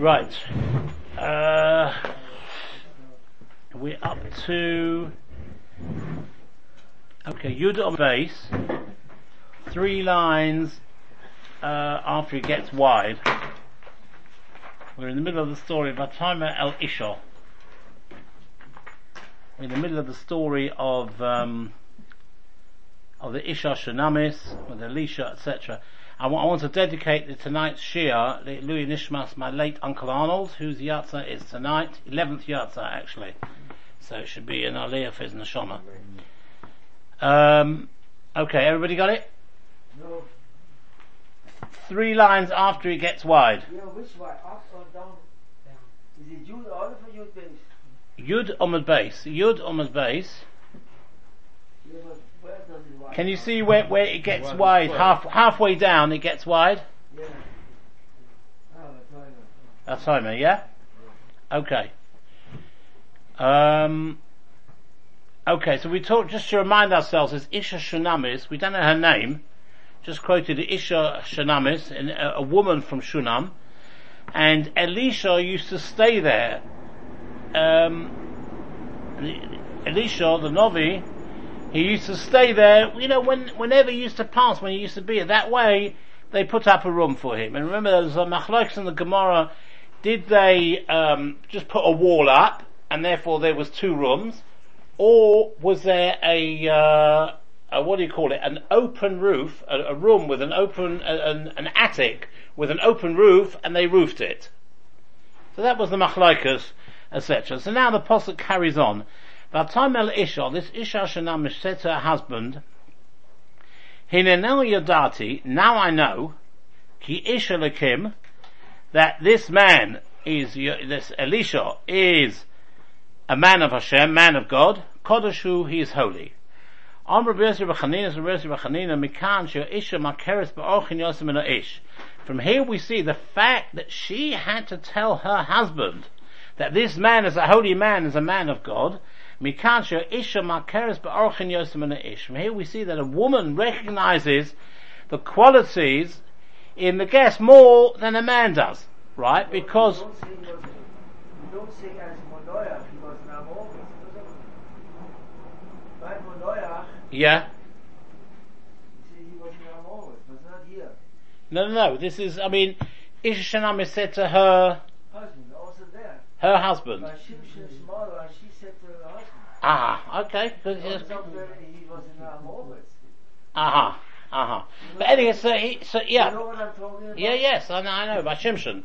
Right. Uh, we're up to okay. Yud on base. Three lines uh, after it gets wide. We're in the middle of the story of Atama el Isha. We're in the middle of the story of um, of the Isha Shunamis, with Elisha, etc. I want, to dedicate the tonight's Shia, Louis Nishmas, my late Uncle Arnold, whose Yatza is tonight, 11th Yatza actually. So it should be an Aliyah for his Neshama. Um, okay, everybody got it? No. Three lines after he gets wide. Yeah, which way? Up or down? Is it Yud or Yud Beis? Yud Omad base. Yud Omad base. Yeah, Can you see where, where it gets wide? Half, halfway down it gets wide? Oh. That's Homer, yeah? Okay. Um, okay, so we talk, just to remind ourselves, is Isha Shunamis, we don't know her name, just quoted Isha Shunamis, an- a, a woman from Shunam, and Elisha used to stay there. Um, Elisha, the Novi, he used to stay there, you know, when, whenever he used to pass, when he used to be that way, they put up a room for him. And remember, there was a machlokes in the Gemara, did they, um, just put a wall up, and therefore there was two rooms, or was there a, uh, a what do you call it, an open roof, a, a room with an open, a- an, an attic with an open roof, and they roofed it. So that was the machlokes, etc. So now the posuk carries on. Vatam el Isha, this Isha Shanamish said to her husband, Hinenel Yadati, now I know, ki Isha Lakim, that this man is, this Elisha is a man of Hashem, man of God, Kodeshu, he is holy. From here we see the fact that she had to tell her husband that this man is a holy man, is a man of God, Mikan Sheo Isha Makeres Ba'ochin Yosef Ish. From here we see that a woman recognizes the qualities in the guest more than a man does, right? Because, don't say, he was, you don't say as Monoyach, he was an Amoris. By Monoyach, yeah, you he was an Amoris, but not here. no, no, no, this is, I mean, Isha Shanam is said to her, Husband, also there. her husband. By Shimshon's mother, and she said to her husband. Ah, okay, good, It yes. was not that he was an Amoris. Uh-huh, uh-huh. But anyway, so he, so You yeah, know what I'm talking about? yeah, yes, I know, I know, by Shimshon.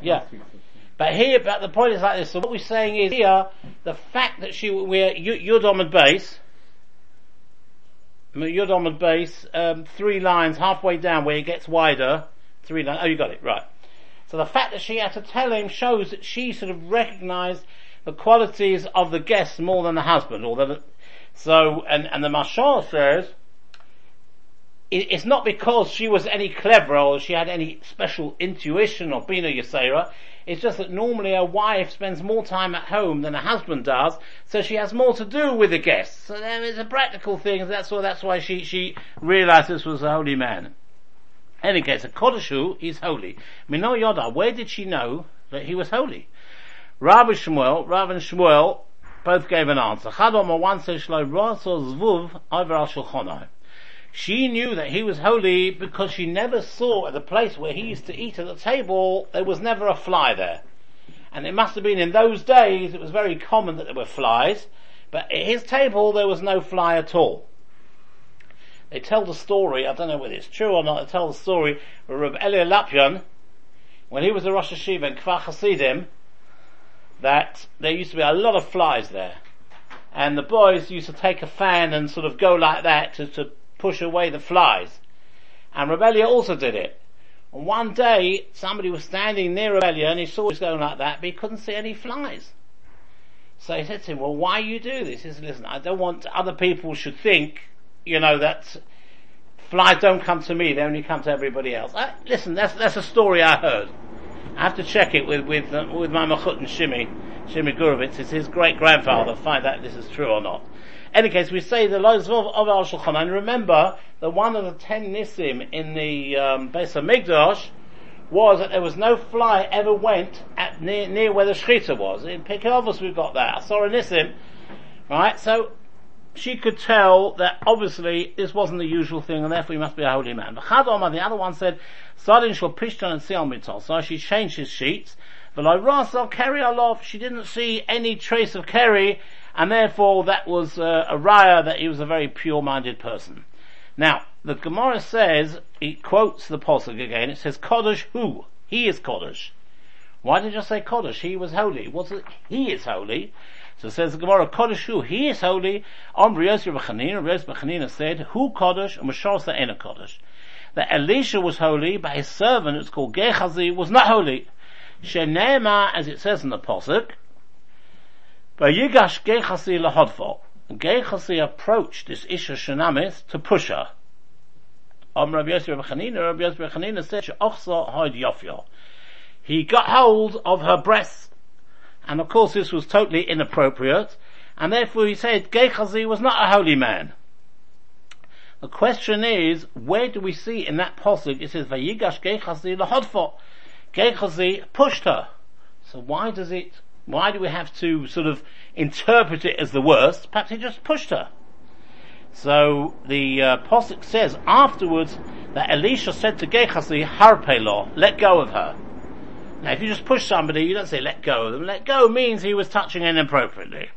Yeah. But here, but the point is like this, so what we're saying is here, the fact that she, we're, Yudom and base, Yudom and base, um, three lines halfway down where it gets wider, three lines, oh you got it, right. So the fact that she had to tell him shows that she sort of recognized the qualities of the guest more than the husband, or so, and, and the Mashal says, it- it's not because she was any cleverer or she had any special intuition or Bina Yasera. It's just that normally a wife spends more time at home than a husband does, so she has more to do with the guests. So there is a practical thing, that's why, that's why she, she realized this was a holy man. In Any case, a Kodeshu is holy. Mino Yoda, where did she know that he was holy? And Shmuel, and Shmuel both gave an answer. Chadom one says Zvuv over. She knew that he was holy because she never saw at the place where he used to eat at the table, there was never a fly there. And it must have been in those days, it was very common that there were flies, but at his table there was no fly at all. They tell the story, I don't know whether it's true or not, they tell the story where Reb Elia Lopian, when he was a Rosh Hashiva in Kfar Hasidim, that there used to be a lot of flies there. And the boys used to take a fan and sort of go like that to, to push away the flies. And Rebellia also did it. And one day, somebody was standing near Rebellia and he saw it going like that, but he couldn't see any flies. So he said to him, well, why you do this? He said, listen, I don't want other people should think, you know, that flies don't come to me, they only come to everybody else. I, listen, that's, that's a story I heard. I have to check it with, with, uh, with my Machut and Shimi, Shimi Gurovitz. It's his great grandfather, find out if this is true or not. any case, we say the Lois of, of Al Shulchan, and remember that one of the ten Nisim in the um, Beis HaMikdash was that there was no fly ever went at near, near where the shechita was. In Pekovos we've got that. Asoranissim, right? So, she could tell that obviously this wasn't the usual thing and therefore he must be a holy man. Chadoma, the other one said, Sadin shall pishton and seal mitol. So she changed his sheets. But V'lo rasal keri alof. She didn't see any trace of keri and therefore that was uh, a raya that he was a very pure-minded person. Now, the Gemara says, it quotes the Pasuk again, it says, Kodesh who? He is Kodesh. Why did you say Kodesh? He was holy. What's it? He is holy. So says the Gemara, Kodesh who? He is holy. Om Riyosir B'chanina, Riyosir B'chanina said, Who Kodesh? And Mashorsa Ena Kodesh. That Elisha was holy, but his servant, it's called Gehazi, was not holy. Shenema, as it says in the Pasuk, Vayigash Gehazi lahodfo. Gehazi approached this Isha Shanamis to push her. Om Rabbi Yosef Chanina, Rabbi Yosef Chanina said, She'ochsa hoid yofyo. He got hold of her breasts, and of course this was totally inappropriate, and therefore he said Gehazi was not a holy man. The question is, where do we see in that passage, it says, Vayigash Gehazi lahodfo. Gehazi pushed her. So why does it why do we have to sort of interpret it as the worst? Perhaps he just pushed her. So the uh, Posik says afterwards that Elisha said to Gehazi, Harpelo, let go of her. Now if you just push somebody, you don't say let go of them. Let go means he was touching inappropriately.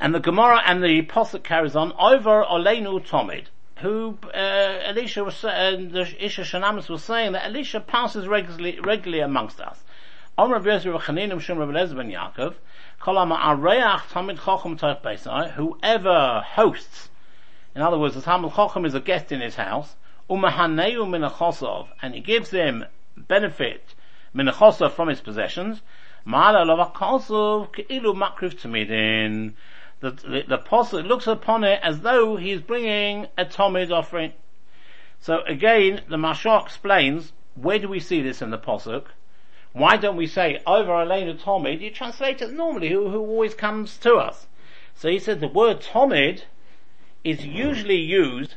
And the Gemara and the Posik carries on, over Olenu Tomid, who uh, Elisha was, uh, the Isha Shanamis was saying that Elisha passes regularly, regularly amongst us. Rav Yosef Rav ben Yaakov, Areach Toich Beisai, whoever hosts, in other words, the Tamid Chochem is a guest in his house, Umahaneu Minachosov, and he gives him benefit, Minachosov from his possessions, Ma'ala Lovakosov Ke'ilu Makriv Tamidin, the, the, the apostle looks upon it as though he's bringing a Tomid offering. So again, the Mashal explains, where do we see this in the Posuk? Why don't we say, over Elena Tomid, you translate it normally, who, who always comes to us. So he said the word Tomid is usually used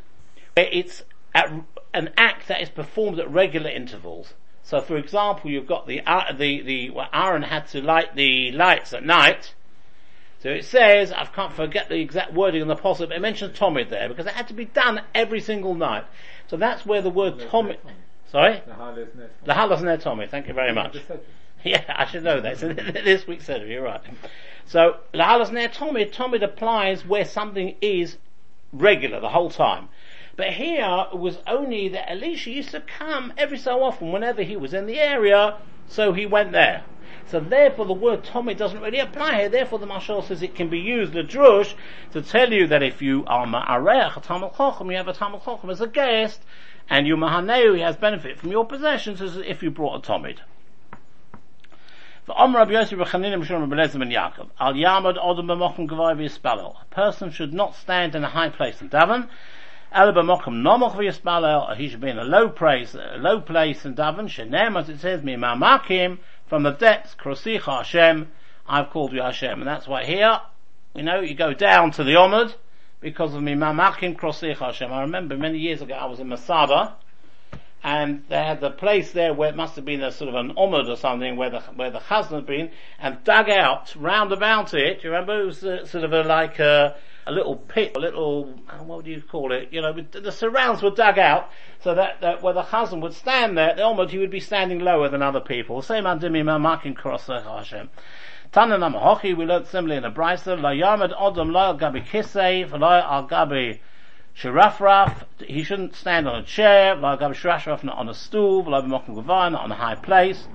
where it's at, an act that is performed at regular intervals. So for example, you've got the, uh, the, the, well, Aaron had to light the lights at night. So it says, I can't forget the exact wording on the apostle, but it mentions Tomid there because it had to be done every single night. So that's where the word Tomid, Sorry? The Halas Ner Tommy, thank you very much. Yeah, I should know that. So this week's said you're right. So, the Halas Ner Tommy, Tommy applies where something is regular the whole time. But here it was only that Elisha used to come every so often whenever he was in the area, so he went there. So therefore the word Tommy doesn't really apply here. Therefore the Mashal says it can be used, the drush, to tell you that if you are ma'areach, a Talmud Chochem, you have a Talmud Chochem as a guest, and you mahaneu, he has benefit from your possessions as if you brought a tomid. A person should not stand in a high place and daven. El B'Mochem Nomoch V'Yispalel. He should be in a low place, a low place and daven. Shenem, as it says, Mimamakim, from the depths, Krosicha Hashem, I've called you Hashem. And that's why here, you know, you go down to the Omid, because of me mamakim krosich Hashem. I remember many years ago I was in Masada, and they had the place there where it must have been a sort of an omud or something where the where the chazan had been, and dug out round about it. Do you remember? It was sort of a like a, a little pit, a little uh, what do you call it? You know, the surrounds were dug out so that, that where the chazan would stand there, the omud he would be standing lower than other people. Same andimi mamakim krosich uh, Hashem. Tanan Amahochi, we learned similarly in the Brisa, La yamad Odom La Gabi Kisei, La Al Gabi Shirafraf, he shouldn't stand on a chair, La Gabi Shirafraf, not on a stool, La B'mokum Gavai, not on a high place,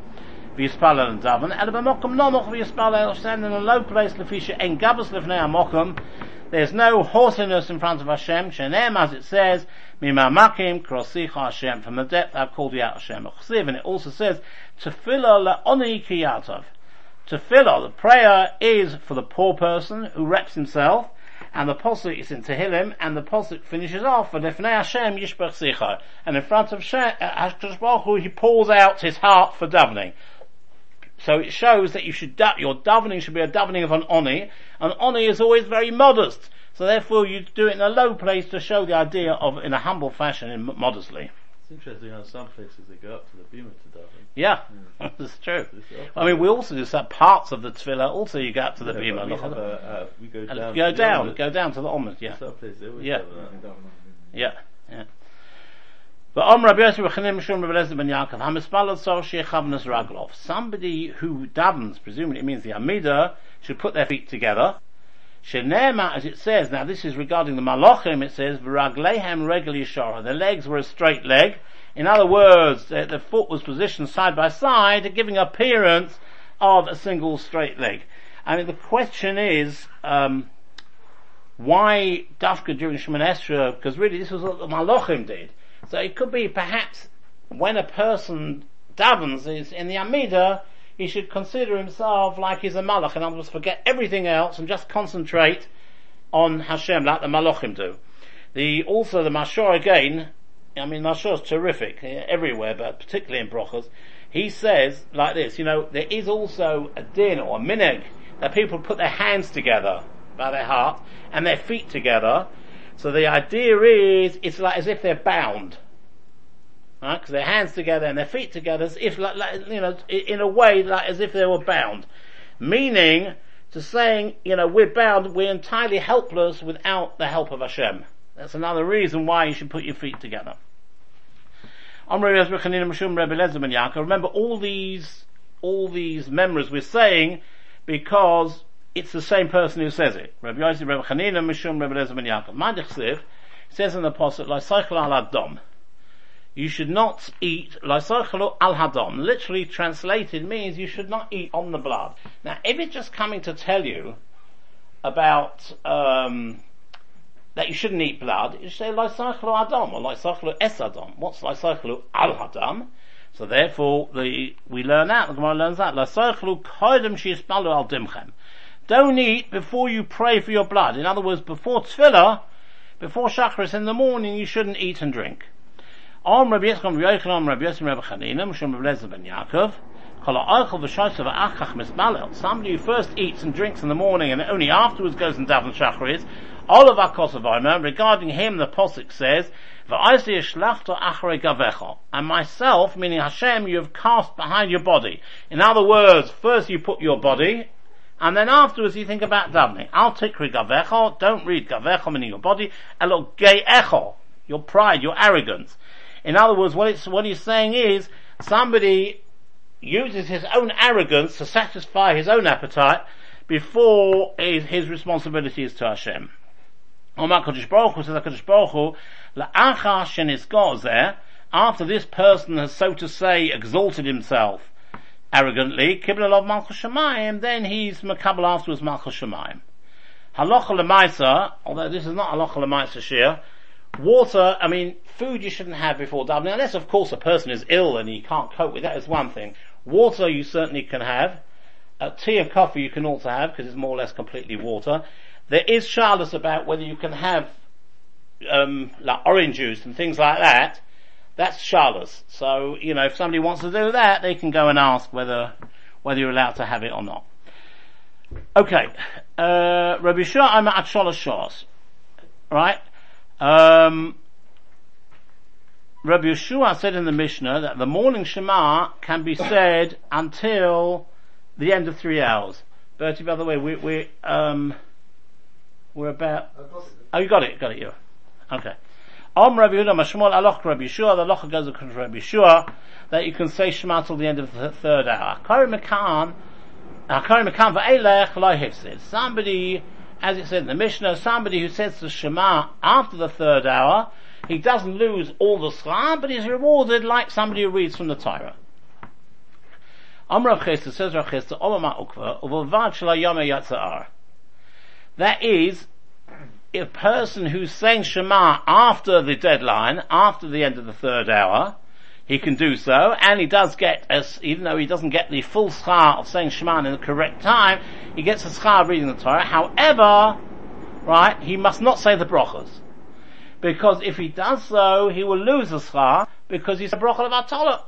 V'yispalel and daven, El B'mokum Nomoch V'yispalel, stand in a low place, Lefisha En Gabas Lefnei Amokum, there's no haughtiness in front of Hashem, Shenem, as it says, Mima Makim, Krosicha Hashem, from the depth I've called you out Hashem. And it also says, Tefillah Le'oni Kiyatov, Tefillah, the prayer is for the poor person who wraps himself, and the posuk is in Tehillim, and the posuk finishes off, and Lefnei Hashem Yishbach Sicha, and in front of uh, Baruch Hu, he pulls out his heart for davening. So it shows that you should, your davening should be a davening of an oni, and oni is always very modest. So therefore you do it in a low place to show the idea of, in a humble fashion, in modestly. It's interesting how some places they go up to the bima to daven. Yeah, that's true. I mean, we also do some parts of the tefillah. Also, you go up to the Yeah, bima. we, have a, uh, we go And down. go down, go down to the omid. Yeah, Some places they always Yeah. yeah, yeah. Somebody who davens, presumably it means the Amida, should put their feet together. Shenema, as it says, now this is regarding the Malachim, it says, V'raglehem. The legs were a straight leg. In other words, the, the foot was positioned side by side, giving appearance of a single straight leg. I mean, the question is, um, why Dafka during Shemoneh Esrei? Because really this was what the Malachim did. So it could be perhaps when a person davens is in the Amida, he should consider himself like he's a Malach, in other words, forget everything else and just concentrate on Hashem like the Malachim do. The, also the Mashor again, I mean Mashor is terrific eh, everywhere, but particularly in Brochas, he says like this, you know, there is also a din or a minhag that people put their hands together by their heart and their feet together. So the idea is, it's like as if they're bound. Right? Because their hands together and their feet together, as if like, like, you know, in a way like as if they were bound. Meaning, to saying, you know, we're bound, we're entirely helpless without the help of Hashem. That's another reason why you should put your feet together. Remember all these, all these memories we're saying because it's the same person who says it. Rabbi Yosef, Rebbe Chanina Mishum Rebbe Eliezer ben Yaakov. Mandich Siv says in the Apostle, cycle al Adom. You should not eat lysochelu al hadom. Literally translated means you should not eat on the blood. Now, if it's just coming to tell you about um, that you shouldn't eat blood, you say lysochelu adom or lysochelu es adom. What's lysochelu al hadom? So therefore, the we learn that the Gemara learns that lysochelu koidem sheispalu al dimchem. Don't eat before you pray for your blood. In other words, before tefillah, before chakras in the morning, you shouldn't eat and drink. Somebody who first eats and drinks in the morning and only afterwards goes and daven shacharis all of our regarding him the Posik says and myself, meaning Hashem, you have cast behind your body. In other words, first you put your body and then afterwards you think about davening. Al tikri gavecha, don't read gavecha meaning your body, elo echo, your pride, your arrogance. In other words, what it's, what he's saying is, somebody uses his own arrogance to satisfy his own appetite before his, his responsibility is to Hashem. Omar Kodesh Baruch Hu says Kodesh Baruch Hu, la'achar shenisgot zeh, after this person has, so to say, exalted himself arrogantly, kibbel of Malchus Shemayim, then he's makabel afterwards Malchus Shemayim. Halacha lemaisa, although this is not halacha lemaisa shir, water, I mean, food you shouldn't have before davening, unless of course a person is ill and he can't cope with that is one thing. Water you certainly can have. Tea and coffee you can also have because it's more or less completely water. There is charlas about whether you can have um, like orange juice and things like that. That's charlas. So you know, if somebody wants to do that, they can go and ask whether whether you're allowed to have it or not. Okay, uh, Rabbi Shua, I'm at Shalosh Shas, right? Um, Rabbi Yeshua said in the Mishnah that the morning Shema can be said until the end of three hours. Bertie, by the way, we, we, um, we're about, oh, you got it, got it, you. Okay. Om Rabbi Yehuda Mashmol Aloch Rabbi Yeshua, the Aloch goes according to Rabbi Yeshua, that you can say Shema till the end of the third hour. Kari Mekan, Kari Mekan va'elech lo hifsid. Somebody, as it said in the Mishnah, somebody who says the Shema after the third hour, he doesn't lose all the schar, but he's rewarded like somebody who reads from the Torah. Amr says Rav Chisda, Uvovad Shalayome Yatzar. That is, a person who's saying Shema after the deadline, after the end of the third hour, he can do so, and he does get, as, even though he doesn't get the full schar of saying Shema in the correct time, he gets a schar of reading the Torah. However, right, he must not say the brachas. Because if he does so, he will lose the schar, because he's a bracha of Atolah.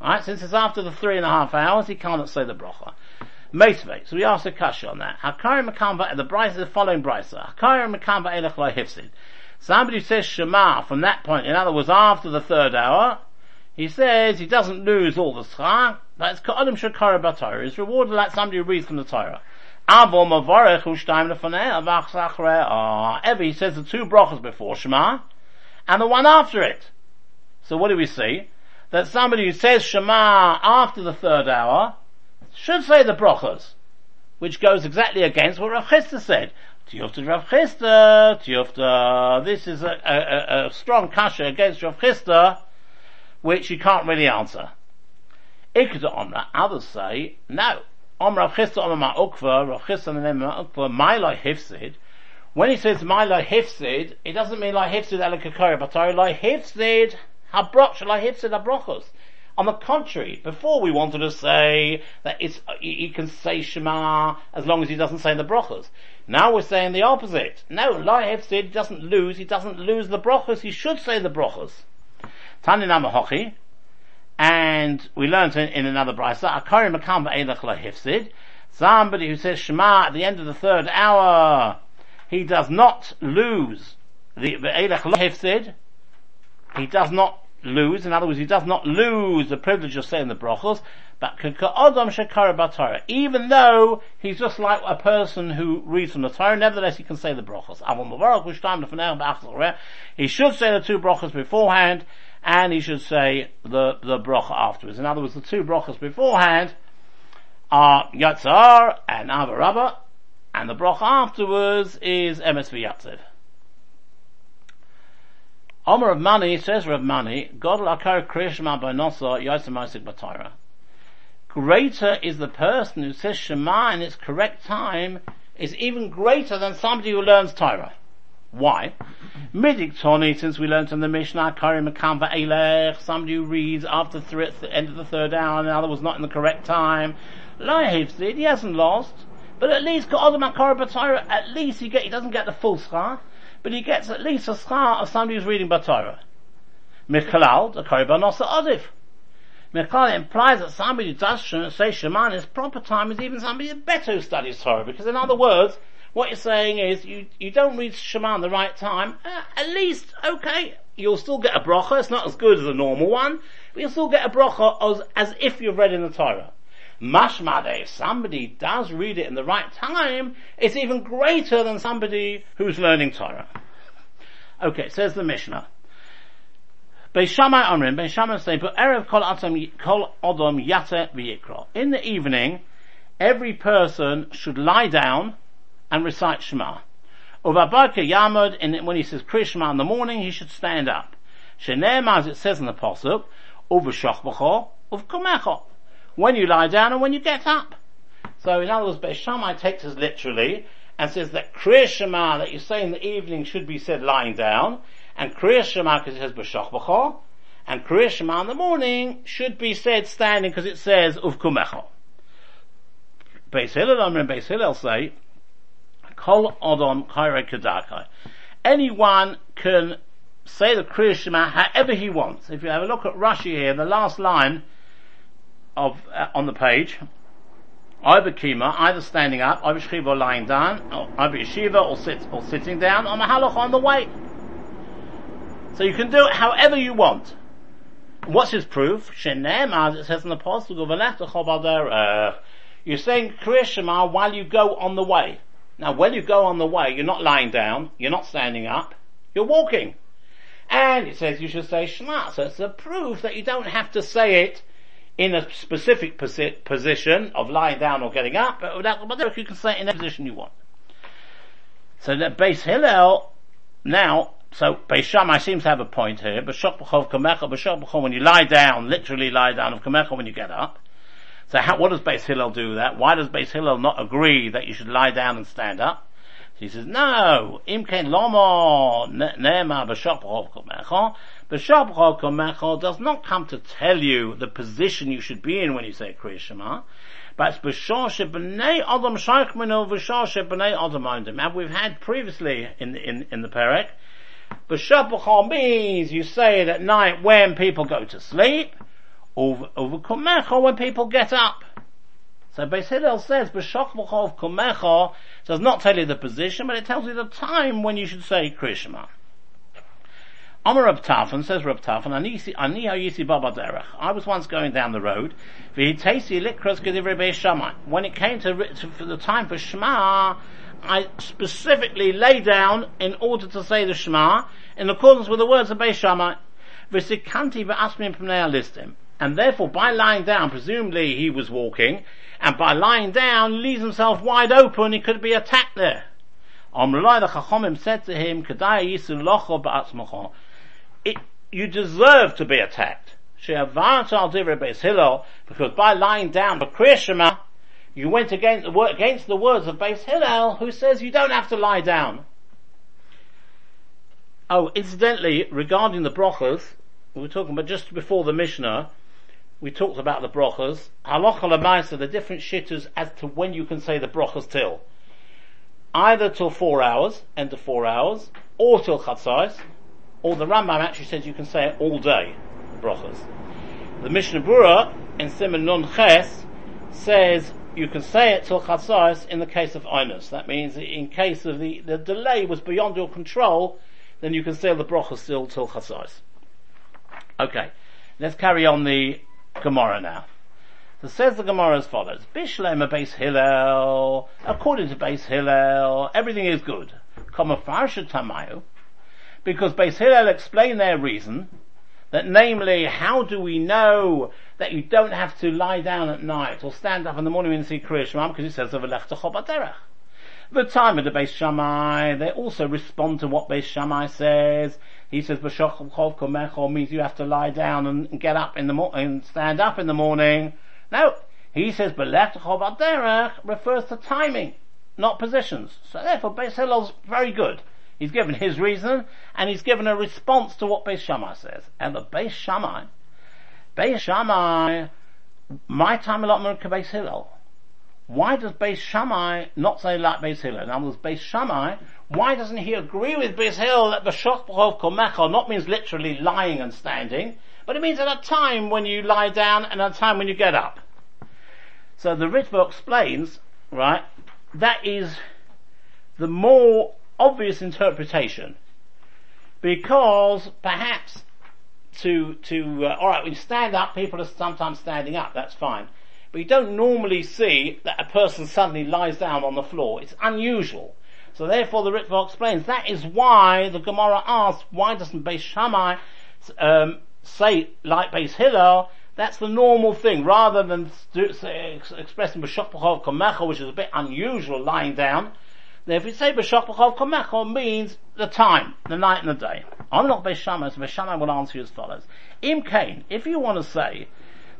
Right, since it's after the three and a half hours, he cannot say the bracha. Meisvei, so we asked a kasha on that. Hakari Makamba, the Bryce is the following Bryce. Hakari Makamba Elech Lo Hifsid. Somebody says Shema from that point, in other words, after the third hour, he says he doesn't lose all the schar, but it's Ka'adim Shakara Batara. He's rewarded like somebody who reads from the Torah. Sachrei ah, Ever he says the two brachas before Shema, and the one after it. So what do we see? That somebody who says Shema after the third hour should say the brachas, which goes exactly against what Rav Chisda said. Tiyufta Rav Chisda, Tiyufta, this is a, a, a, strong kasha against Rav Chisda, which you can't really answer. Ikda Omra, others say, no. Om Rav Chisda Om Ukva, Rav Chisda and the name Ukva, Milo Hifsid, when he says Milo Hifsid, it doesn't mean like Hifsid Elikakori, but I like Hifsid Habroch, like Hifsid Habrochos. On the contrary, before we wanted to say that it's, he can say Shema as long as he doesn't say the brachos. Now we're saying the opposite. No, Lai Hefsid doesn't lose, he doesn't lose the brachos, he should say the brachos. Tani and we learned in, in another brisa, Akari Makam Eilach La Hefsid, somebody who says Shema at the end of the third hour, he does not lose the Eilach La Hefsid, he does not lose. In other words, he does not lose the privilege of saying the brachos, but. Even though he's just like a person who reads from the Torah, nevertheless he can say the brachos. He should say the two brachos beforehand, and he should say the, the bracha afterwards. In other words, the two brachos beforehand are Yatzar and Avarabba, and the bracha afterwards is Emes v'Yatziv. Omer of money says Rav Mani, God lakar krishma b'nosa yosamasik b'Torah. Greater is the person who says Shema in its correct time is even greater than somebody who learns Torah. Why? Midik Tony, since we learned in the Mishnah, Kari Makam Elech, somebody who reads after the end of the third hour, and the other was not in the correct time. Lahivsid, he hasn't lost, but at least at least he get, he doesn't get the full schar but he gets at least a schar of somebody who's reading Torah. Michalal, the Korban also Adif. Michal implies that somebody who does say Shema in his proper time is even somebody who better who studies Torah, because in other words, what you're saying is you, you don't read Shema in the right time, uh, at least, okay, you'll still get a brocha, it's not as good as a normal one, but you'll still get a brocha as, as if you've read in the Torah. Mashmade, if somebody does read it in the right time, it's even greater than somebody who's learning Torah. Okay, says the Mishnah. In the evening, every person should lie down and recite Shema. And when he says Krishma in the morning, he should stand up. As it says in the Pasuk, Uvashach b'cho, when you lie down and when you get up. So in other words, Beis Shammai takes us literally and says that Kriya Shema that you say in the evening should be said lying down, and Kriya Shema because it says B'shach B'cho, and Kriya Shema in the morning should be said standing because it says Uvkumecho. Beis Hillel and Beis Hillel say, Kol Odom Kaire Kedakai. Anyone can say the Kriya Shema however he wants. If you have a look at Rashi here, the last line of uh, on the page. Either kima, either standing up, either shiva or lying down, or either yeshiva or sit or sitting down, or mahalach on the way. So you can do it however you want. What's his proof? Shenem, as it says in the Apostle, you're saying Kriya while you go on the way. Now when you go on the way, you're not lying down, you're not standing up, you're walking. And it says you should say Shema, so it's a proof that you don't have to say it in a specific posi- position of lying down or getting up, but without, you can say in any position you want. So that Beis Hillel, now, so Beis Shammai seems to have a point here, B'shok when you lie down, literally lie down of Kamecha when you get up. So how, what does Beis Hillel do with that? Why does Beis Hillel not agree that you should lie down and stand up? He says, no, imken lomo ne'ema b'shok kamecha, B'shabcha does not come to tell you the position you should be in when you say Kriya Shema, but it's b'shor b'nei adam shaykh minu v'shor b'nei adam ondim. And we've had previously in, in, in the Perek, b'shabcha means you say it at night when people go to sleep, or kumecha when people get up. So Beis Hillel says, kumecha does not tell you the position, but it tells you the time when you should say Kriya Omer Rab Tarfon, says Rab Tarfon, Ani Hayisi Baba Derech. I was once going down the road. When it came to, to, for the time for Shema, I specifically lay down in order to say the Shema, in accordance with the words of Beis Shammai. V'sikanti v'asmim listim. And therefore, by lying down, presumably he was walking, and by lying down, leaves himself wide open, he could be attacked there. The Chachomim said to him, Kedai locho ba'atzmacho. You deserve to be attacked. Because by lying down for Kriyashema, you went against the, against the words of Beis Hillel, who says you don't have to lie down. Oh, incidentally, regarding the brochas, we were talking about just before the Mishnah, we talked about the brochas. Halacha lemaisa, the different shitters as to when you can say the brochas till. Either till four hours, end of four hours, or till chatzais, or the Rambam actually says you can say it all day, brochas. The Mishnah Berurah in Siman Nun Ches says you can say it till chatzais in the case of inus. That means in case of the, the delay was beyond your control, then you can say the bracha still till chatzais. Okay, let's carry on the Gemara now. So says the Gemara as follows: Bishlema Beis Hillel. According to Beis Hillel, everything is good. Kamafarsha Tamayu, because Beis Hillel explain their reason that namely, how do we know that you don't have to lie down at night or stand up in the morning and see Kriya Shema because it says of Chobaderech. The time of the Beis Shammai, they also respond to what Beis Shammai says. He says B'shochov Komecho means you have to lie down and get up in the morning and stand up in the morning. No, he says B'lech Chobaderech refers to timing, not positions. So therefore Beis Hillel's very good. He's given his reason, and he's given a response to what Beis Shammai says. And the Beis Shammai, Beis Shammai, my time allotment to Beis Hillel. Why does Beis Shammai not say like Beis Hillel? In other words, Beis Shammai, why doesn't he agree with Beis Hillel that B'shoch B'chov Komecha not means literally lying and standing, but it means at a time when you lie down and at a time when you get up. So the Ritva explains, right, that is the more obvious interpretation. Because perhaps to to uh, all right when you stand up people are sometimes standing up that's fine. But you don't normally see that a person suddenly lies down on the floor. It's unusual. So therefore the Ritva explains that is why the Gemara asks why doesn't Beis Shammai um, say like Beis Hillel that's the normal thing rather than stu- say, expressing b'shok which is a bit unusual lying down now if we say B'shach B'chov means the time, the night and the day. I'm not Beishamai, so Beishamai will answer you as follows. Im Kain, if you want to say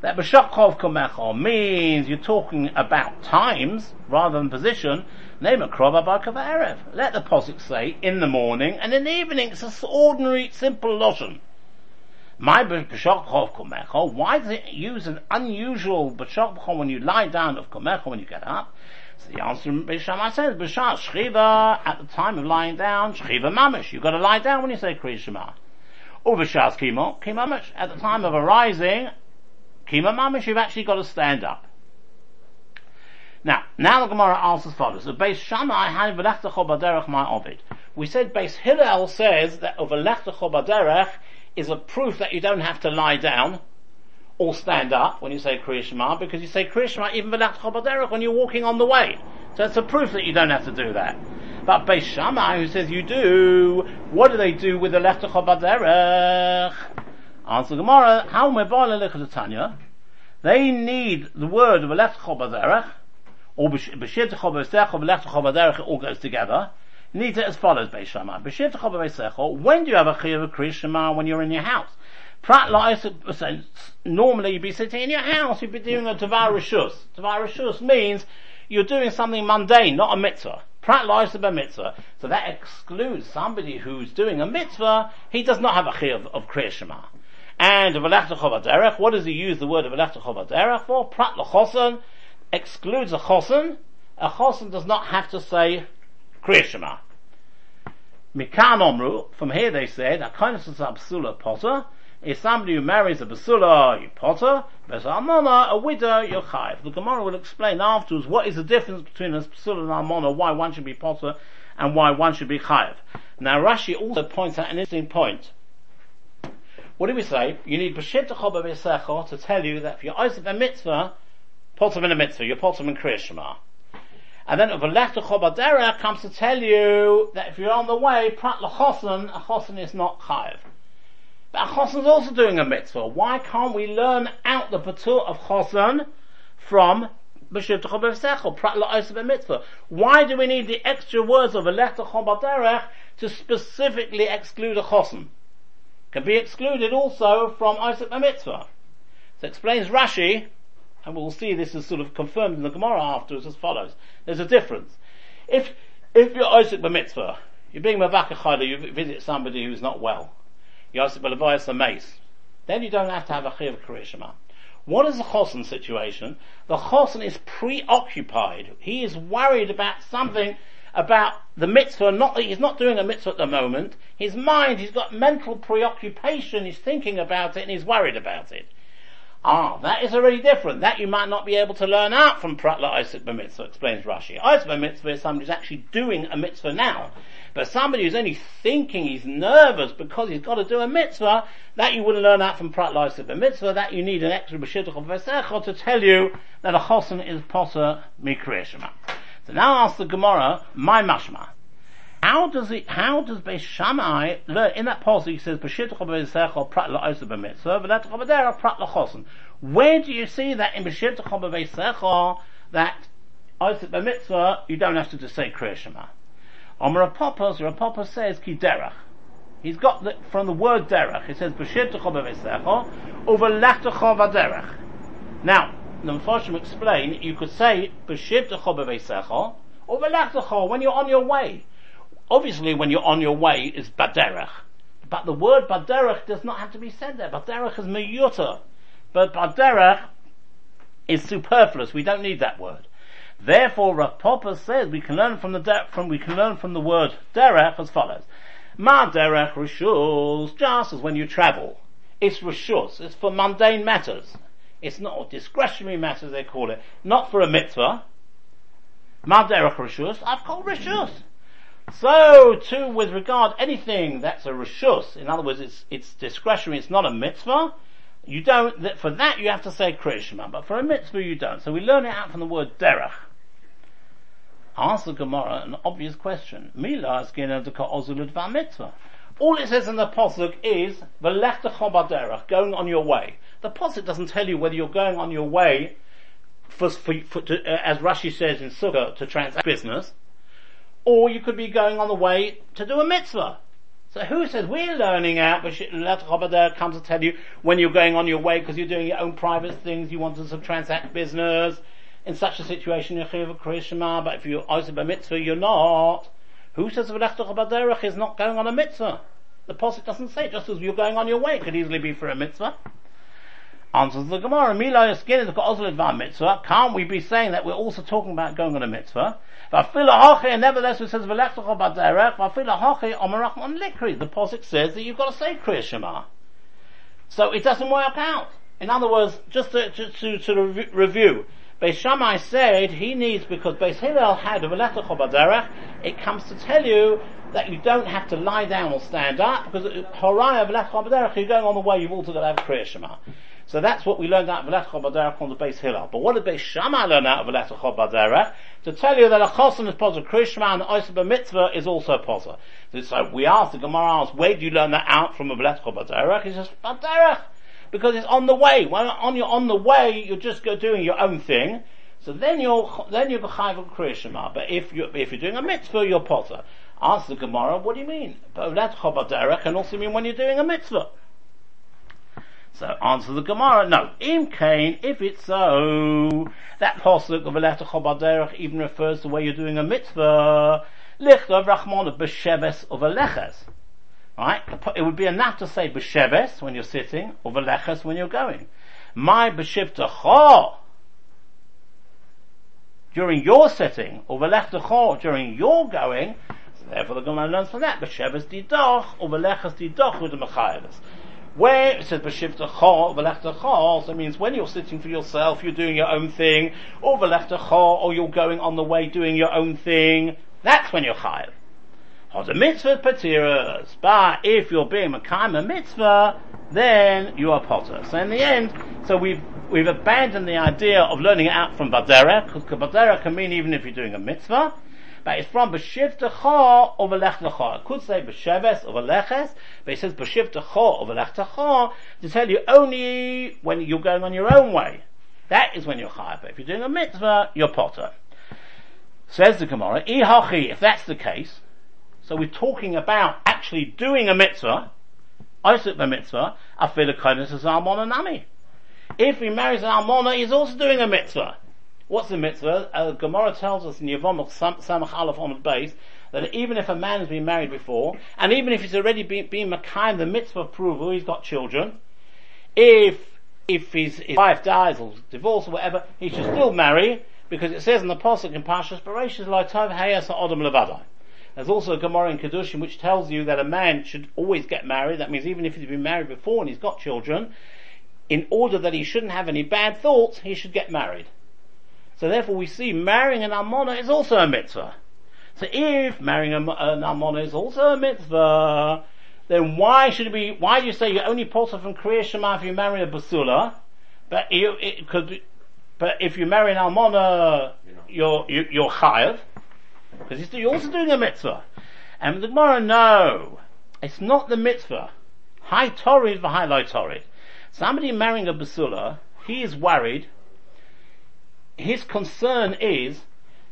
that B'shach B'chov means you're talking about times rather than position, name a Kroba Erev. Let the posik say in the morning and in the evening. It's an ordinary, simple lotion. My b'shok chov komecho. Why does it use an unusual b'shok when you lie down of komecho when you get up? So the answer Bishama says, Bishar Shchiva, at the time of lying down, Shchiva Mamish. You've got to lie down when you say Kriya Shema. Or Bishas Kimo, Kimo Mamish. At the time of arising, Kimo Mamish, you've actually got to stand up. Now, now the Gemara asks as follows. So Beis Shammai had v'lechtecho baderech my ovid. We said Beis Hillel says that v'lechtecho baderech is a proof that you don't have to lie down all stand up when you say Kriya Shema because you say Kriya Shema even when you're walking on the way. So it's a proof that you don't have to do that. But Beis Shammai, who says you do, what do they do with the left Chobaderech? Answer Gemara, how Tanya? They need the word of a left Chobaderech, or B'shir Chobaderech, left Chobaderech, it all goes together. Needs it as follows, Beis Shammai. B'shir Chobaderech, when do you have a Chiyah of Kriya Shema when you're in your house? Prat normally you'd be sitting in your house, you'd be doing a Tavar Rishus. Tavar Rishus means you're doing something mundane, not a mitzvah. Prat a mitzvah. So that excludes somebody who's doing a mitzvah, he does not have a chiyuv of Kriya Shema. And of what does he use the word of Derech for? Prat Lachosan excludes a chosan. A chosan does not have to say Kriyashima. Mikan Omru, from here they said, Akonis Absula Potter, if somebody who marries a basula, you potter, almona, a widow, you're chayiv. The Gemara will explain afterwards what is the difference between a basula and almona, why one should be potter and why one should be chayiv. Now Rashi also points out an interesting point. What do we say? You need Bashir Techoba to tell you that if you're Isaac a mitzvah, Potsam in a mitzvah, you're Potsam in Kriya Shema. And then Uvalech Techoba comes to tell you that if you're on the way, Prat Lachosan, a Chosan is not Chayiv. But a is also doing a mitzvah. Why can't we learn out the Patur of Chosan from? Why do we need the extra words of Valech Techoba to specifically exclude a Chosan? can be excluded also from Isaac Mitzvah. So explains Rashi, and we'll see this is sort of confirmed in the Gemara afterwards as follows. There's a difference. If, if you're Isaac Mitzvah, you're being Mavaka you visit somebody who's not well. Isaac B'Levias a mace. Then you don't have to have a Chiv Karishma. What is the Chosen situation? The Chosen is preoccupied. He is worried about something about the mitzvah, not that he's not doing a mitzvah at the moment. His mind, he's got mental preoccupation, he's thinking about it and he's worried about it. Ah, that is already different. That you might not be able to learn out from Pratla Isaac Mitzvah, explains Rashi. Isaac Mitzvah is somebody who's actually doing a mitzvah now. But somebody who's only thinking he's nervous because he's got to do a mitzvah, that you wouldn't learn that from Pratla Isaac Mitzvah, that you need an extra B'shitach of Vesecha to tell you that a chosen is posa mikriyashima. So now ask the Gemara, my mashma. How does it, how does Beis learn, in that passage he says, Bashitokhobisekh or Pratla Isaba Mitzvah Vatakovadera Pratlachosan? Where do you see that in B'shitach that Isaac b'mitzvah, you don't have to just say Kriya Shema. On Rav Papa, Rapapa says ki derech. He's got the, from the word derech, he says b'shitach b'veisecha, over lachtecha v'derech. Now, the Mephoshim explain, you could say, B'shivtecho b'veisecho, or V'lachtecho, when you're on your way. Obviously, when you're on your way is Baderech. But the word Baderech does not have to be said there. Baderech is miyuta. But Baderech is superfluous. We don't need that word. Therefore, Rav Papa says we can learn from the from we can learn from the word derech as follows: Ma derech rishus, just as when you travel, it's rishus. It's for mundane matters. It's not discretionary matters they call it. Not for a mitzvah. Ma derech Rishus, I've called Rishus. So too with regard anything that's a Rishus, in other words it's, it's discretionary, it's not a mitzvah, you don't, for that you have to say Krishma, but for a mitzvah you don't. So we learn it out from the word derech. Ask the Gemara an obvious question. Mila mitzvah. All it says in the posuk is the going on your way. The Posuk doesn't tell you whether you're going on your way for, for, for to, uh, as Rashi says in Sukkah, to transact business, or you could be going on the way to do a mitzvah. So who says we're learning out, but Let comes to tell you when you're going on your way because you're doing your own private things, you want to transact business. In such a situation, you're a Krishma, but if you're also a mitzvah, you're not. Who says V'lech is not going on a mitzvah? The Posuk doesn't say, just as you're going on your way, it could easily be for a mitzvah. Answers the Gemara, Mila Yaskin mitzvah. Can't we be saying that we're also talking about going on a mitzvah? And nevertheless it says The Posik says that you've got to say Kriya Shema. So it doesn't work out. In other words, just to, to, to, to review, Beis Shammai said he needs, because Beis Hillel had a it comes to tell you that you don't have to lie down or stand up, because Horaya Baderech, you're going on the way, you've also got to have Kriya Shema. So that's what we learned out of V'lecha Baderech on the Beis Hillel. But what did Beis Shammai learn out of V'lecha Baderech? To tell you that a chosen is posa Krishma and Oisa Mitzvah is also posa. So we asked, the Gemara where do you learn that out from a V'lecha? He says, Baderech! Because it's on the way. When on you're on the way, you're just doing your own thing. So then you're, then you're B'chayv Krishma. But if you're, if you're doing a mitzvah, you're posa. Ask the Gemara, what do you mean? But V'lecha Baderech can also mean when you're doing a mitzvah. So answer the Gemara, no. Im Kain, if it's so, that pasuk of a letter Chobaderech even refers to where you're doing a mitzvah, lichtav rachmon b'sheves of a leches. Right? It would be enough to say b'sheves when you're sitting, or v'leches when you're going. My b'shivtacha, during your sitting, or v'lechtecha during your going, so therefore the Gemara learns from that, b'sheves didoch, or v'leches didoch with the mechayavas. Where it says v'lechta cho, so it means when you're sitting for yourself, you're doing your own thing, or v'lechta cho, or you're going on the way doing your own thing, that's when you're chayav. Or the mitzvah patiras, but if you're being a a mitzvah, then you are potter. So in the end, so we've we've abandoned the idea of learning it out from Badera, because Badera can mean even if you're doing a mitzvah, but it's from B'shiv Techa or V'lech Techa. It could say B'sheves or V'leches, but it says B'shiv Techa or V'lech Techa to tell you only when you're going on your own way. That is when you're chayav. If you're doing a mitzvah, you're potter. Says the Gemara, Ihachi, if that's the case, so we're talking about actually doing a mitzvah, Isaac the mitzvah, Afila Kodesh is Almona If he marries an Almona, he's also doing a mitzvah. What's the mitzvah? Uh, Gemara tells us in Yevamos Samach Aleph the base that even if a man has been married before, and even if he's already been, been Makayim, the mitzvah approval, he's got children, if, if his, his wife dies or divorce or whatever, he should still marry, because it says in the Pasuk in Parshas Bereshit, Loitov Hayas Odom Levadai. There's also a Gemara in Kedushin which tells you that a man should always get married. That means even if he's been married before and he's got children, in order that he shouldn't have any bad thoughts, he should get married. So therefore we see marrying an almona is also a mitzvah. So if marrying an almona is also a mitzvah, then why should it be, why do you say you're only possible from Kriya Shema if you marry a basula, but you, it could, but if you marry an almona, you're, you, you're chayav, because you're also doing a mitzvah. And the Gemara, no, it's not the mitzvah. High Torah is for high low Torah. Somebody marrying a basula, he is worried. His concern is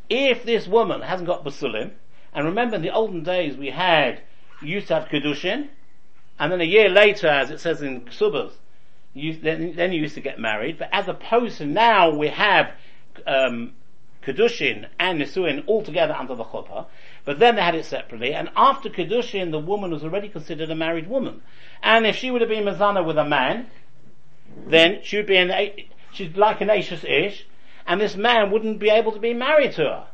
if this woman hasn't got basulim, and remember in the olden days we had used to have kedushin, and then a year later, as it says in Ksubas, you, then, then you used to get married. But as opposed to now, we have um, Kedushin and Nisuin all together under the chuppah, but then they had it separately, and after Kedushin, the woman was already considered a married woman. And if she would have been Mazana with a man, then she would be an, she's like an Ashes Ish, and this man wouldn't be able to be married to her.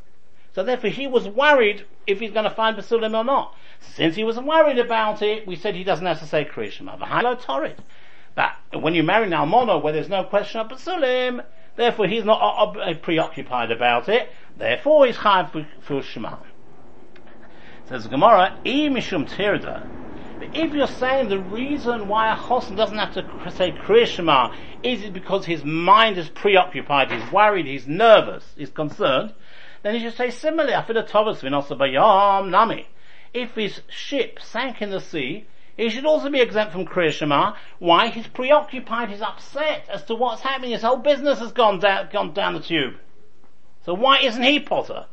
So therefore he was worried if he's going to find Basulim or not. Since he was worried about it, we said he doesn't have to say Krishma. V'hailo Torit. But when you marry an Almono where there's no question of Basulim, Therefore, he's not uh, preoccupied about it. Therefore, he's chayav for, Shema. Says Gemara, "E mishum tirda." If you're saying the reason why a chosen doesn't have to say Kriya Shema is it because his mind is preoccupied, he's worried, he's nervous, he's concerned, then you should say similarly, Afida Tovas Bayam Nami. If his ship sank in the sea, he should also be exempt from Kriya Shema. Why? He's preoccupied, he's upset as to what's happening. His whole business has gone down, gone down the tube. So why isn't he Potter?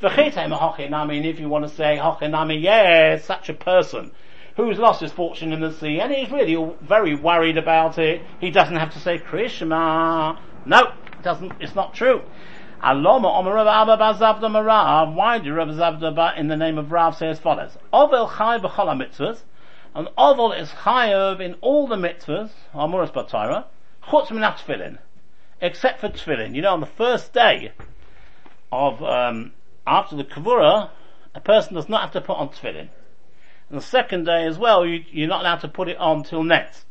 If you want to say Hochinami, yes, such a person who's lost his fortune in the sea and he's really very worried about it. He doesn't have to say Kriya Shema. No, it doesn't, it's not true. Why do Rav Zavda in the name of Rav say as follows? Ovel Chai B'chol. An oval is chayav in all the mitzvahs, Amuras Batara, chutz minat tefillin, except for tefillin. You know, on the first day of, um, after the kavura, a person does not have to put on tefillin. And the second day as well, you, you're not allowed to put it on till next.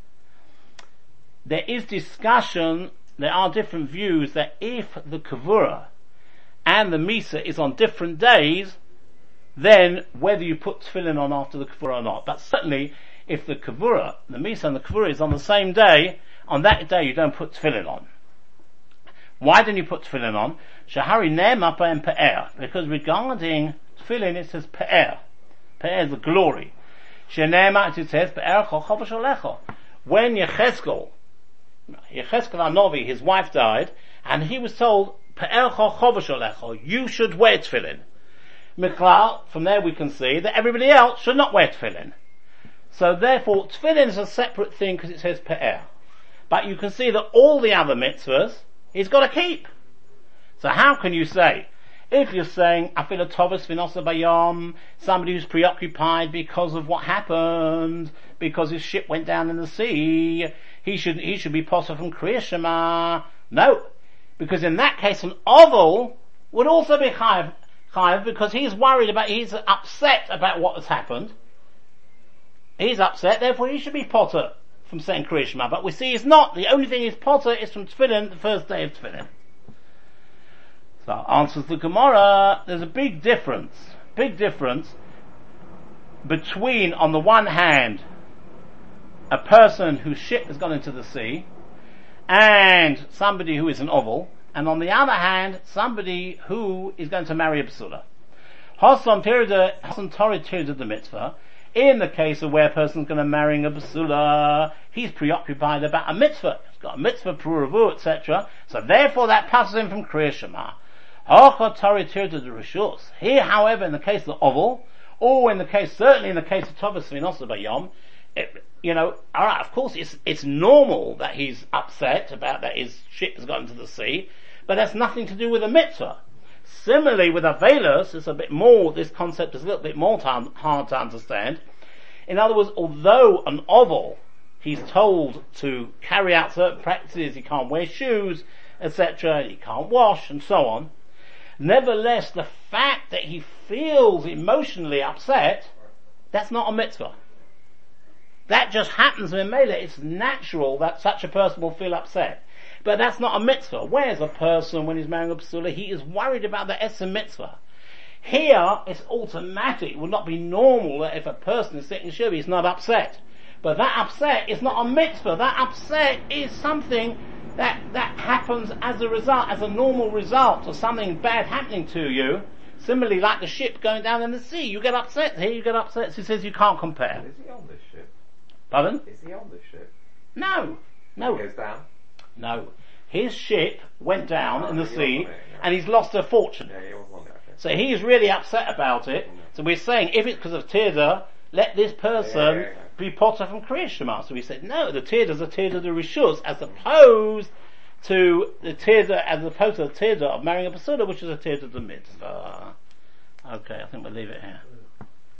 There is discussion, there are different views that if the kavura and the misa is on different days, then whether you put tefillin on after the kavura or not. But certainly, if the kavura, the misa and the kavura is on the same day, on that day you don't put tefillin on. Why don't you put tefillin on? Shahari ne'mapa and pe'er. Because regarding tefillin it says pe'er. Pe'er is the glory. Shene'ema it says pe'er chochovash When Yecheskel, Yecheskel Anovi, his wife died, and he was told, pe'er chochovash you should wear tefillin. Miklal, from there we can see that everybody else should not wear tefillin. So therefore, tefillin is a separate thing because it says pe'er. But you can see that all the other mitzvahs, he's got to keep. So how can you say, if you're saying afilatovas vinosa bayom, somebody who's preoccupied because of what happened, because his ship went down in the sea, he should he should be possible from Kriya Shema. No, because in that case an oval would also be chayav Because he's worried about, he's upset about what has happened. He's upset, therefore he should be Potter from saying Krishma. But we see he's not. The only thing he's Potter is from Tefillin, the first day of Tefillin. So answers the Gemara, there's a big difference, big difference between, on the one hand, a person whose ship has gone into the sea, and somebody who is an oval, and on the other hand, somebody who is going to marry a basula. Hosan tirda, Hosan tori the mitzvah, in the case of where a person's going to marry a basula, he's preoccupied about a mitzvah. He's got a mitzvah, puravu, etc. So therefore that passes him from Kriya Shema. Here, however, in the case of the oval, or in the case, certainly in the case of Tovas Vinosa Bayom, you know, alright, of course it's, it's normal that he's upset about that his ship has gone into the sea, but that's nothing to do with a mitzvah. Similarly with Avelos, it's a bit more, this concept is a little bit more hard to understand. In other words, although an oval, he's told to carry out certain practices, he can't wear shoes, etc., he can't wash, and so on, nevertheless the fact that he feels emotionally upset, that's not a mitzvah. That just happens in Mela. It's natural that such a person will feel upset. But that's not a mitzvah. Whereas a person, when he's marrying a basula, he is worried about the Esser mitzvah. Here, it's automatic. It would not be normal that if a person is sitting shiva, he's not upset. But that upset is not a mitzvah. That upset is something that, that happens as a result, as a normal result of something bad happening to you. Similarly, like the ship going down in the sea, you get upset. Here you get upset. So he says you can't compare. Is he on this ship? Pardon? Is he on this ship? No. No. He goes down. No. His ship went down Oh, in the sea, it, and he's lost a fortune. Yeah, he wasn't on it. Okay. So he's really upset about it. So we're saying, if it's because of Tirda, let this person Yeah, yeah, be potter from Shema. So we said, no, the Tirda's a Tirda the Rishus, as opposed to the Tirda, as opposed to the Tirda of marrying a Basula, which is a Tirda the Mitzvah. Okay, I think we'll leave it here.